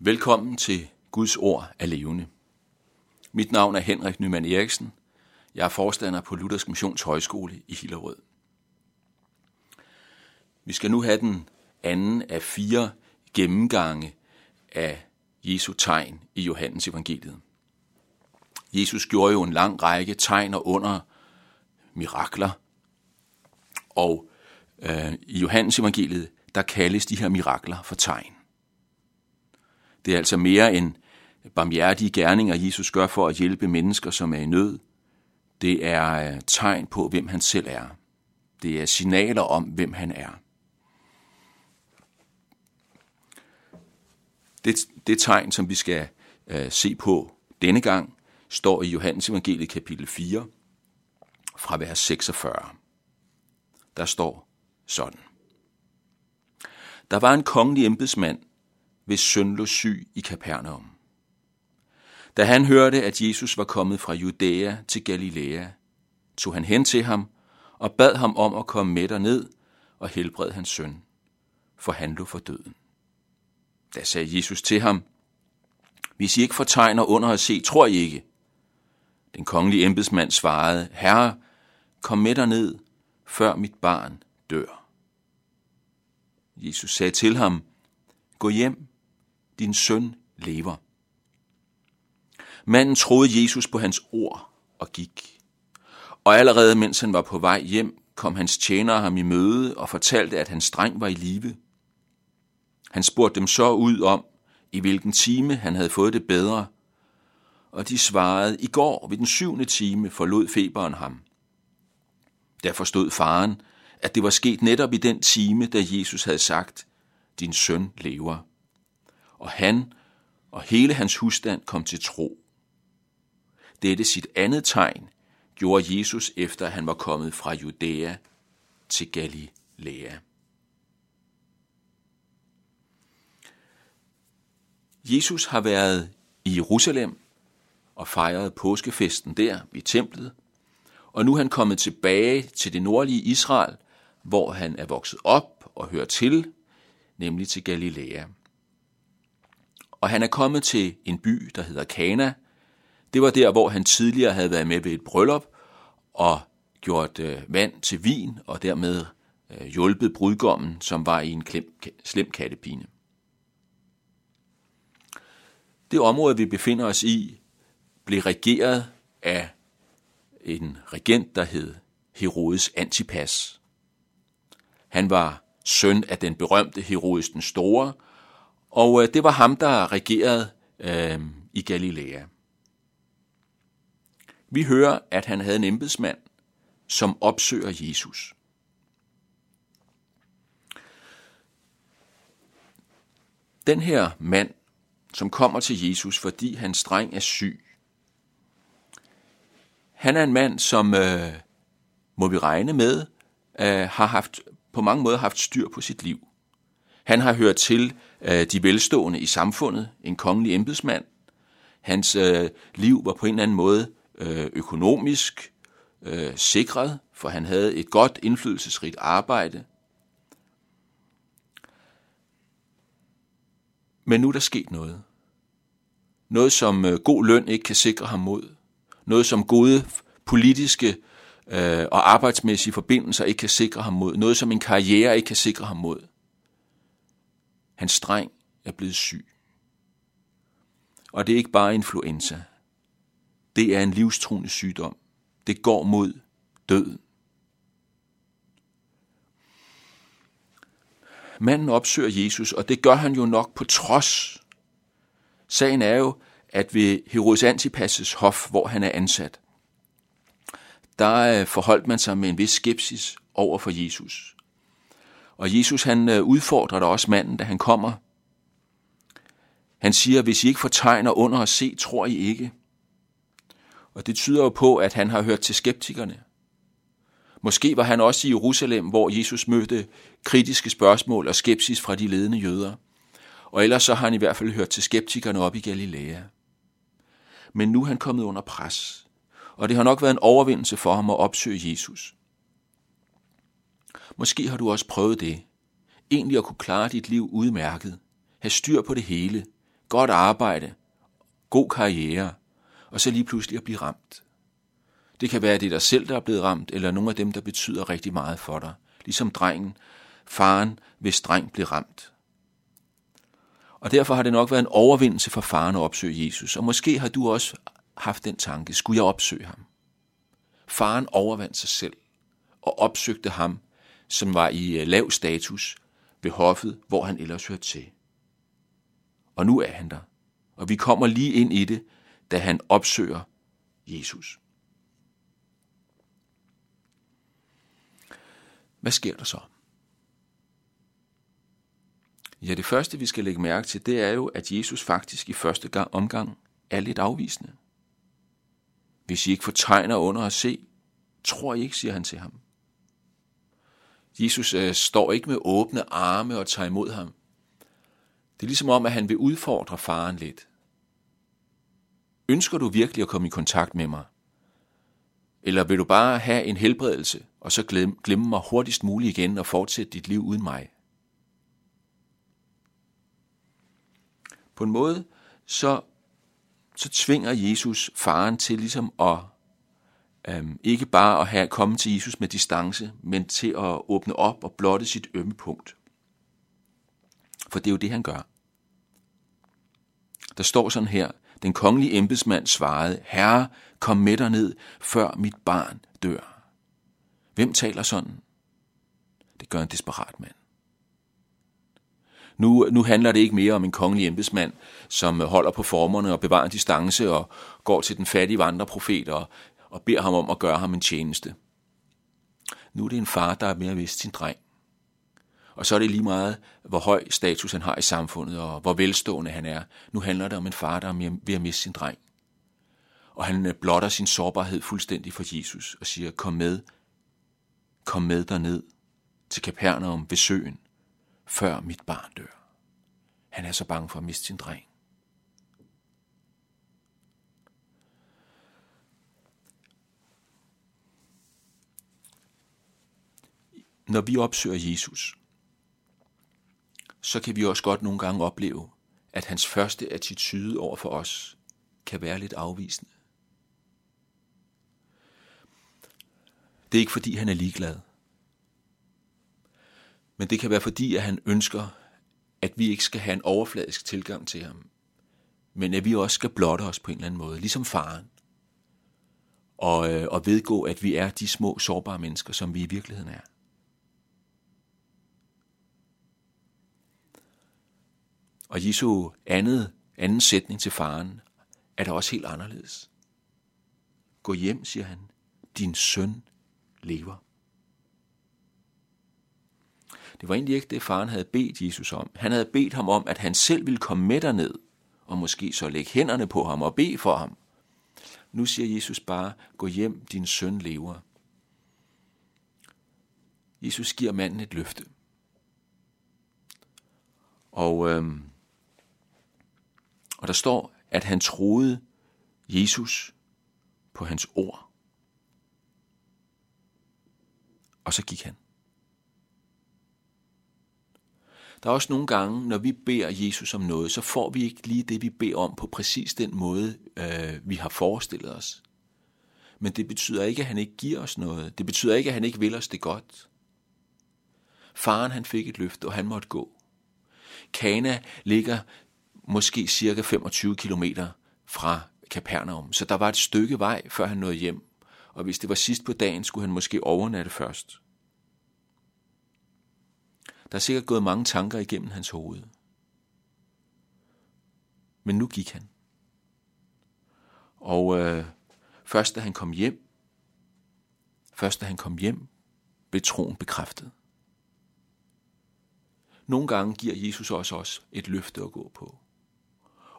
Velkommen til Guds ord er levende. Mit navn er Henrik Nyman Eriksen. Jeg er forstander på Luthersk Missions Højskole i Hillerød. Vi skal nu have den anden af fire gennemgange af Jesu tegn i Johannes evangeliet. Jesus gjorde jo en lang række tegn og under mirakler, og øh, i Johannes evangeliet, der kaldes de her mirakler for tegn. Det er altså mere end barmhjertige gerninger, Jesus gør for at hjælpe mennesker, som er i nød. Det er øh, tegn på, hvem han selv er. Det er signaler om, hvem han er. Det, det tegn, som vi skal øh, se på denne gang, står i Johannes evangeliet kapitel 4, fra vers 46. Der står sådan. Der var en kongelig embedsmand, hvis søn lå syg i Kapernaum. Da han hørte, at Jesus var kommet fra Judæa til Galilea, tog han hen til ham og bad ham om at komme med derned og helbrede hans søn, for han lå for døden. Da sagde Jesus til ham, Hvis I ikke fortegner under at se, tror I ikke. Den kongelige embedsmand svarede, Herre, kom med derned, før mit barn dør. Jesus sagde til ham, Gå hjem, din søn lever. Manden troede Jesus på hans ord og gik. Og allerede mens han var på vej hjem, kom hans tjenere ham i møde og fortalte, at hans dreng var i live. Han spurgte dem så ud om, i hvilken time han havde fået det bedre, og de svarede, i går ved den syvende time forlod feberen ham. Der forstod faren, at det var sket netop i den time, da Jesus havde sagt, din søn lever og han og hele hans husstand kom til tro. Dette sit andet tegn gjorde Jesus efter at han var kommet fra Judæa til Galilea. Jesus har været i Jerusalem og fejret påskefesten der i templet, og nu er han kommet tilbage til det nordlige Israel, hvor han er vokset op og hører til, nemlig til Galilea og han er kommet til en by, der hedder Kana. Det var der, hvor han tidligere havde været med ved et bryllup og gjort øh, vand til vin og dermed øh, hjulpet brudgommen, som var i en klem, slem kattepine. Det område, vi befinder os i, blev regeret af en regent, der hed Herodes Antipas. Han var søn af den berømte Herodes den Store, og øh, det var ham, der regerede øh, i Galilea. Vi hører, at han havde en embedsmand, som opsøger Jesus. Den her mand, som kommer til Jesus, fordi hans dreng er syg, han er en mand, som øh, må vi regne med, øh, har haft på mange måder haft styr på sit liv. Han har hørt til øh, de velstående i samfundet, en kongelig embedsmand. Hans øh, liv var på en eller anden måde øh, økonomisk øh, sikret, for han havde et godt indflydelsesrigt arbejde. Men nu er der sket noget. Noget, som øh, god løn ikke kan sikre ham mod. Noget, som gode politiske øh, og arbejdsmæssige forbindelser ikke kan sikre ham mod. Noget, som en karriere ikke kan sikre ham mod. Hans dreng er blevet syg. Og det er ikke bare influenza. Det er en livstruende sygdom. Det går mod døden. Manden opsøger Jesus, og det gør han jo nok på trods. Sagen er jo, at ved Herodes Antipas' hof, hvor han er ansat, der øh, forholdt man sig med en vis skepsis over for Jesus. Og Jesus han øh, udfordrer da også manden, da han kommer. Han siger, hvis I ikke får tegner under at se, tror I ikke. Og det tyder jo på, at han har hørt til skeptikerne. Måske var han også i Jerusalem, hvor Jesus mødte kritiske spørgsmål og skepsis fra de ledende jøder. Og ellers så har han i hvert fald hørt til skeptikerne op i Galilea. Men nu er han kommet under pres, og det har nok været en overvindelse for ham at opsøge Jesus. Måske har du også prøvet det. Egentlig at kunne klare dit liv udmærket. Have styr på det hele. godt arbejde, god karriere, og så lige pludselig at blive ramt. Det kan være, at det er dig selv, der er blevet ramt, eller nogle af dem, der betyder rigtig meget for dig. Ligesom drengen, faren, hvis dreng blev ramt. Og derfor har det nok været en overvindelse for faren at opsøge Jesus. Og måske har du også haft den tanke, skulle jeg opsøge ham? Faren overvandt sig selv og opsøgte ham, som var i øh, lav status ved hoffet, hvor han ellers hørte til. Og nu er han der. Og vi kommer lige ind i det, da han opsøger Jesus. Hvad sker der så? Ja, det første, vi skal lægge mærke til, det er jo, at Jesus faktisk i første gang, omgang er lidt afvisende. Hvis I ikke får tegner under at se, tror I ikke, siger han til ham. Jesus øh, står ikke med åbne arme og tager imod ham. Det er ligesom om, at han vil udfordre faren lidt. Ønsker du virkelig at komme i kontakt med mig? Eller vil du bare have en helbredelse, og så glemme, glemme mig hurtigst muligt igen og fortsætte dit liv uden mig? På en måde, så, så tvinger Jesus faren til ligesom at øhm, ikke bare at have kommet til Jesus med distance, men til at åbne op og blotte sit ømme punkt. For det er jo det, han gør. Der står sådan her, den kongelige embedsmand svarede, Herre, kom med dig ned, før mit barn dør. Hvem taler sådan? Det gør en desperat mand. Nu, nu handler det ikke mere om en kongelig embedsmand, som holder på formerne og bevarer en distance og går til den fattige vandreprofet og, og beder ham om at gøre ham en tjeneste. Nu er det en far, der er mere vist sin dreng. Og så er det lige meget, hvor høj status han har i samfundet, og hvor velstående han er. Nu handler det om en far, der er ved at miste sin dreng. Og han øh, blotter sin sårbarhed fuldstændig for Jesus og siger, kom med, kom med derned til Kapernaum ved søen, før mit barn dør. Han er så bange for at miste sin dreng. Når vi opsøger Jesus, så kan vi også godt nogle gange opleve, at hans første attitude over for os kan være lidt afvisende. Det er ikke fordi, han er ligeglad. Men det kan være fordi, at han ønsker, at vi ikke skal have en overfladisk tilgang til ham, men at vi også skal blotte os på en eller anden måde, ligesom faren, og, øh, og vedgå, at vi er de små, sårbare mennesker, som vi i virkeligheden er. Og Jesu andet, anden sætning til faren er da også helt anderledes. Gå hjem, siger han. Din søn lever. Det var egentlig ikke det, faren havde bedt Jesus om. Han havde bedt ham om, at han selv ville komme med derned, og måske så lægge hænderne på ham og bede for ham. Nu siger Jesus bare, gå hjem, din søn lever. Jesus giver manden et løfte. Og øhm, og der står, at han troede Jesus på hans ord. Og så gik han. Der er også nogle gange, når vi beder Jesus om noget, så får vi ikke lige det, vi beder om på præcis den måde, øh, vi har forestillet os. Men det betyder ikke, at han ikke giver os noget. Det betyder ikke, at han ikke vil os det godt. Faren han fik et løfte, og han måtte gå. Kana ligger måske cirka 25 km fra Kapernaum. Så der var et stykke vej, før han nåede hjem. Og hvis det var sidst på dagen, skulle han måske overnatte først. Der er sikkert gået mange tanker igennem hans hoved. Men nu gik han. Og øh, først da han kom hjem, først da han kom hjem, blev troen bekræftet. Nogle gange giver Jesus også os et løfte at gå på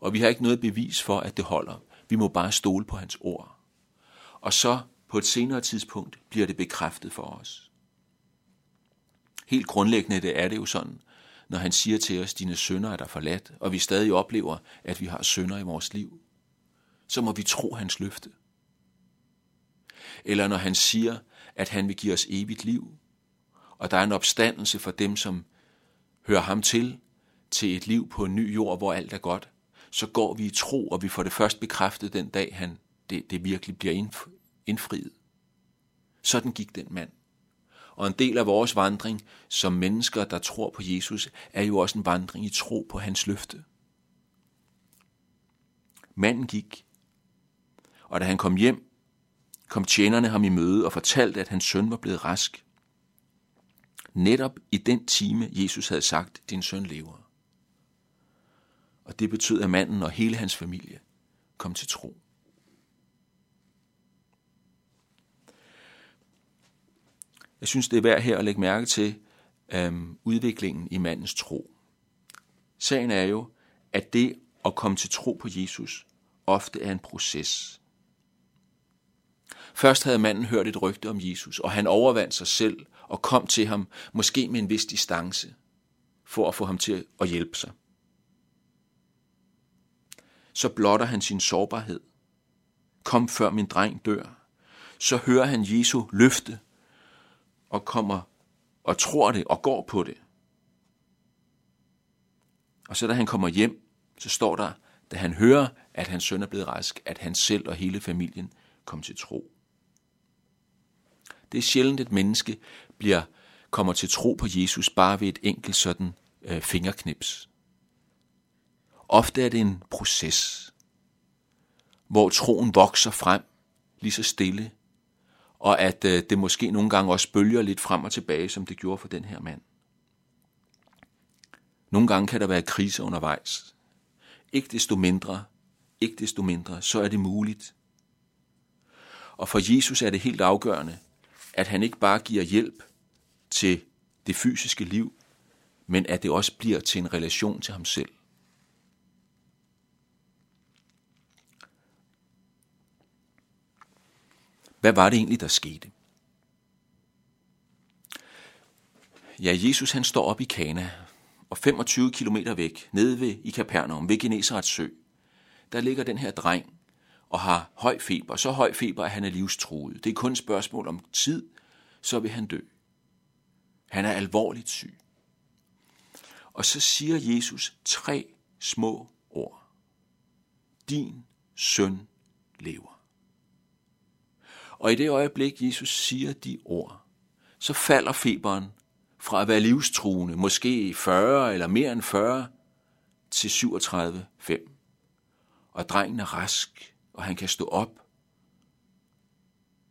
og vi har ikke noget bevis for, at det holder. Vi må bare stole på hans ord. Og så på et senere tidspunkt bliver det bekræftet for os. Helt grundlæggende det er det jo sådan, når han siger til os, dine sønner er der forladt, og vi stadig oplever, at vi har sønder i vores liv, så må vi tro hans løfte. Eller når han siger, at han vil give os evigt liv, og der er en opstandelse for dem, som hører ham til, til et liv på en ny jord, hvor alt er godt, så går vi i tro, og vi får det først bekræftet den dag, han, det, det virkelig bliver indfriet. Sådan gik den mand. Og en del af vores vandring som mennesker, der tror på Jesus, er jo også en vandring i tro på hans løfte. Manden gik, og da han kom hjem, kom tjenerne ham i møde og fortalte, at hans søn var blevet rask. Netop i den time, Jesus havde sagt, din søn lever. Og det betød, at manden og hele hans familie kom til tro. Jeg synes, det er værd her at lægge mærke til øhm, udviklingen i mandens tro. Sagen er jo, at det at komme til tro på Jesus ofte er en proces. Først havde manden hørt et rygte om Jesus, og han overvandt sig selv og kom til ham, måske med en vis distance, for at få ham til at hjælpe sig. Så blotter han sin sårbarhed. Kom før min dreng dør. Så hører han Jesu løfte og kommer og tror det og går på det. Og så da han kommer hjem, så står der, da han hører, at hans søn er blevet rask, at han selv og hele familien kom til tro. Det er sjældent, et menneske bliver, kommer til tro på Jesus bare ved et enkelt sådan øh, fingerknips. Ofte er det en proces, hvor troen vokser frem lige så stille, og at øh, det måske nogle gange også bølger lidt frem og tilbage, som det gjorde for den her mand. Nogle gange kan der være kriser undervejs. Ikke desto mindre, ikke desto mindre, så er det muligt. Og for Jesus er det helt afgørende, at han ikke bare giver hjælp til det fysiske liv, men at det også bliver til en relation til ham selv. Hvad var det egentlig, der skete? Ja, Jesus han står op i Kana, og 25 km væk, nede ved i Kapernaum, ved Genesarets sø, der ligger den her dreng og har høj feber. Så høj feber, at han er livstruet. Det er kun et spørgsmål om tid, så vil han dø. Han er alvorligt syg. Og så siger Jesus tre små ord. Din søn lever. Og i det øjeblik, Jesus siger de ord, så falder feberen fra at være livstruende, måske 40 eller mere end 40, til 37,5. Og drengen er rask, og han kan stå op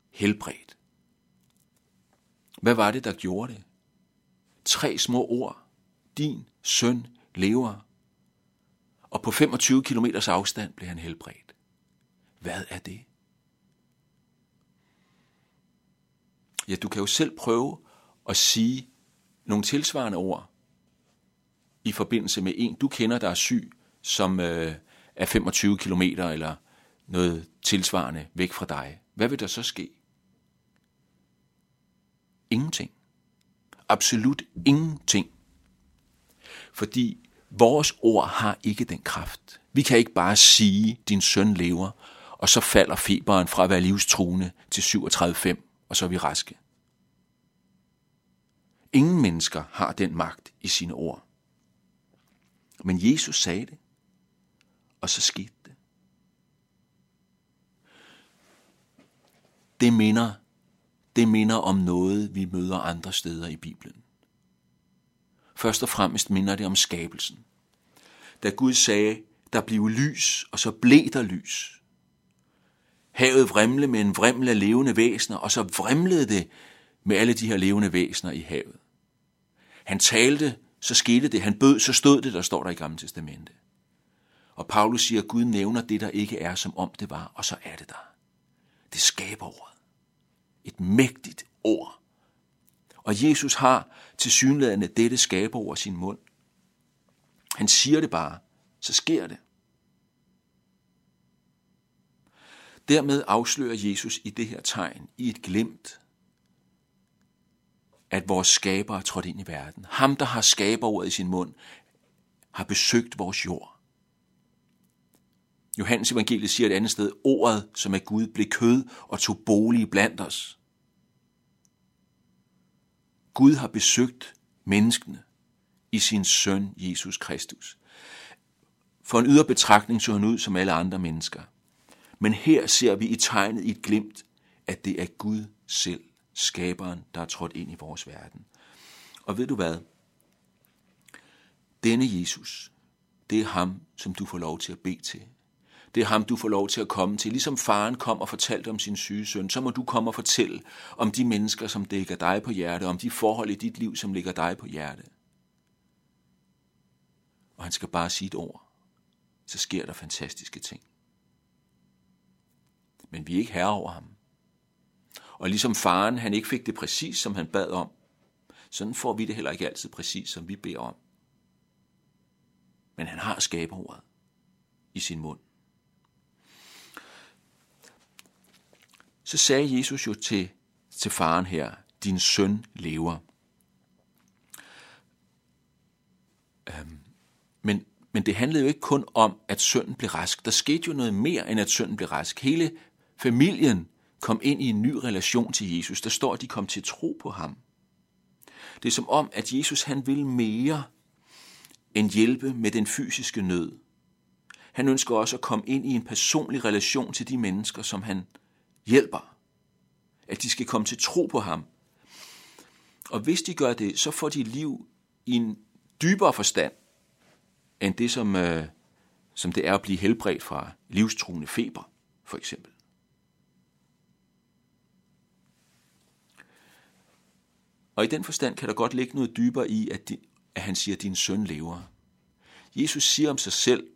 helbredt. Hvad var det, der gjorde det? Tre små ord. Din søn lever. Og på 25 km afstand blev han helbredt. Hvad er det? Ja, du kan jo selv prøve at sige nogle tilsvarende ord i forbindelse med en, du kender, der er syg, som øh, er 25 km eller noget tilsvarende væk fra dig. Hvad vil der så ske? Ingenting. Absolut ingenting. Fordi vores ord har ikke den kraft. Vi kan ikke bare sige, din søn lever, og så falder feberen fra at være livstruende til 37,5, og så er vi raske. Ingen mennesker har den magt i sine ord. Men Jesus sagde det, og så skete det. Det minder, det minder om noget, vi møder andre steder i Bibelen. Først og fremmest minder det om skabelsen. Da Gud sagde, der blev lys, og så blev der lys. Havet vrimlede med en vrimle af levende væsener, og så vrimlede det med alle de her levende væsener i havet. Han talte, så skete det. Han bød, så stod det, der står der i Gamle Testamente. Og Paulus siger, at Gud nævner det, der ikke er, som om det var, og så er det der. Det skaber ordet. Et mægtigt ord. Og Jesus har til synlædende dette skaber over sin mund. Han siger det bare, så sker det. Dermed afslører Jesus i det her tegn, i et glemt, at vores skaber er trådt ind i verden. Ham, der har skaberordet i sin mund, har besøgt vores jord. Johannes evangeliet siger et andet sted, ordet, som er Gud, blev kød og tog bolig blandt os. Gud har besøgt menneskene i sin søn Jesus Kristus. For en ydre betragtning så han ud som alle andre mennesker. Men her ser vi i tegnet i et glimt, at det er Gud selv, skaberen, der er trådt ind i vores verden. Og ved du hvad? Denne Jesus, det er ham, som du får lov til at bede til. Det er ham, du får lov til at komme til. Ligesom faren kom og fortalte om sin syge søn, så må du komme og fortælle om de mennesker, som dækker dig på hjerte, om de forhold i dit liv, som ligger dig på hjerte. Og han skal bare sige et ord, så sker der fantastiske ting. Men vi er ikke herre over ham. Og ligesom faren, han ikke fik det præcis, som han bad om, sådan får vi det heller ikke altid præcis, som vi beder om. Men han har skaberordet i sin mund. Så sagde Jesus jo til, til faren her, din søn lever. Øhm, men, men det handlede jo ikke kun om, at sønnen blev rask. Der skete jo noget mere, end at sønnen blev rask. Hele familien kom ind i en ny relation til Jesus. Der står, at de kom til tro på ham. Det er som om, at Jesus han vil mere end hjælpe med den fysiske nød. Han ønsker også at komme ind i en personlig relation til de mennesker, som han hjælper. At de skal komme til tro på ham. Og hvis de gør det, så får de liv i en dybere forstand, end det, som, øh, som det er at blive helbredt fra livstruende feber, for eksempel. Og i den forstand kan der godt ligge noget dybere i, at, de, at han siger, at din søn lever. Jesus siger om sig selv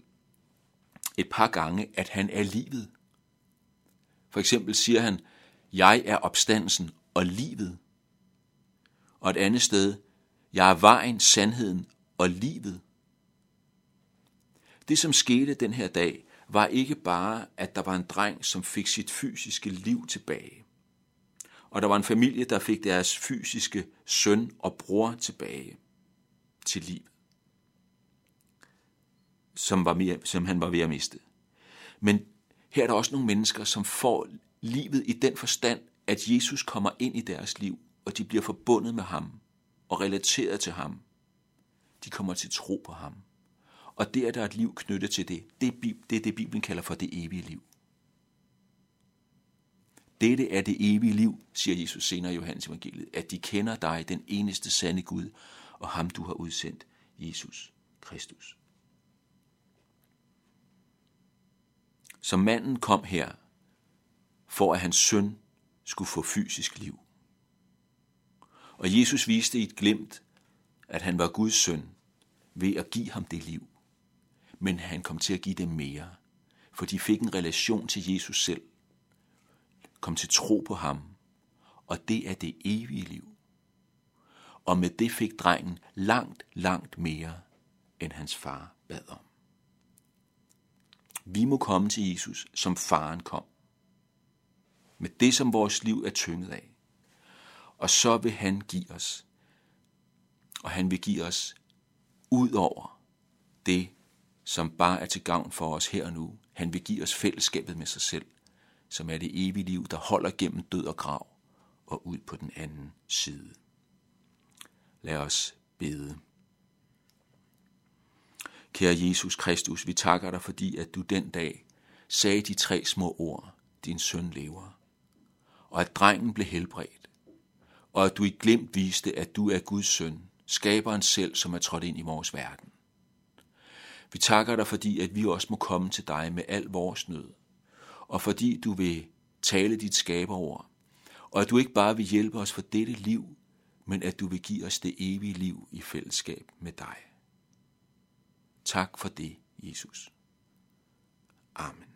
et par gange, at han er livet. For eksempel siger han, jeg er opstandelsen og livet. Og et andet sted, jeg er vejen, sandheden og livet. Det, som skete den her dag, var ikke bare, at der var en dreng, som fik sit fysiske liv tilbage. Og der var en familie, der fik deres fysiske søn og bror tilbage til liv, som, var mere, som han var ved at miste. Men her er der også nogle mennesker, som får livet i den forstand, at Jesus kommer ind i deres liv, og de bliver forbundet med ham og relateret til ham. De kommer til tro på ham. Og det er der et liv knyttet til det. Det er det, det Bibelen kalder for det evige liv. Dette er det evige liv, siger Jesus senere i Johannes evangeliet, at de kender dig, den eneste sande Gud, og ham du har udsendt, Jesus Kristus. Så manden kom her, for at hans søn skulle få fysisk liv. Og Jesus viste i et glimt, at han var Guds søn, ved at give ham det liv. Men han kom til at give dem mere, for de fik en relation til Jesus selv, kom til tro på ham, og det er det evige liv. Og med det fik drengen langt, langt mere, end hans far bad om. Vi må komme til Jesus, som faren kom. Med det, som vores liv er tynget af. Og så vil han give os. Og han vil give os ud over det, som bare er til gavn for os her og nu. Han vil give os fællesskabet med sig selv, som er det evige liv, der holder gennem død og grav og ud på den anden side. Lad os bede. Kære Jesus Kristus, vi takker dig, fordi at du den dag sagde de tre små ord, din søn lever, og at drengen blev helbredt, og at du i glemt viste, at du er Guds søn, skaberen selv, som er trådt ind i vores verden. Vi takker dig, fordi at vi også må komme til dig med al vores nød, og fordi du vil tale dit skaberord, og at du ikke bare vil hjælpe os for dette liv, men at du vil give os det evige liv i fællesskab med dig. Tak for det, Jesus. Amen.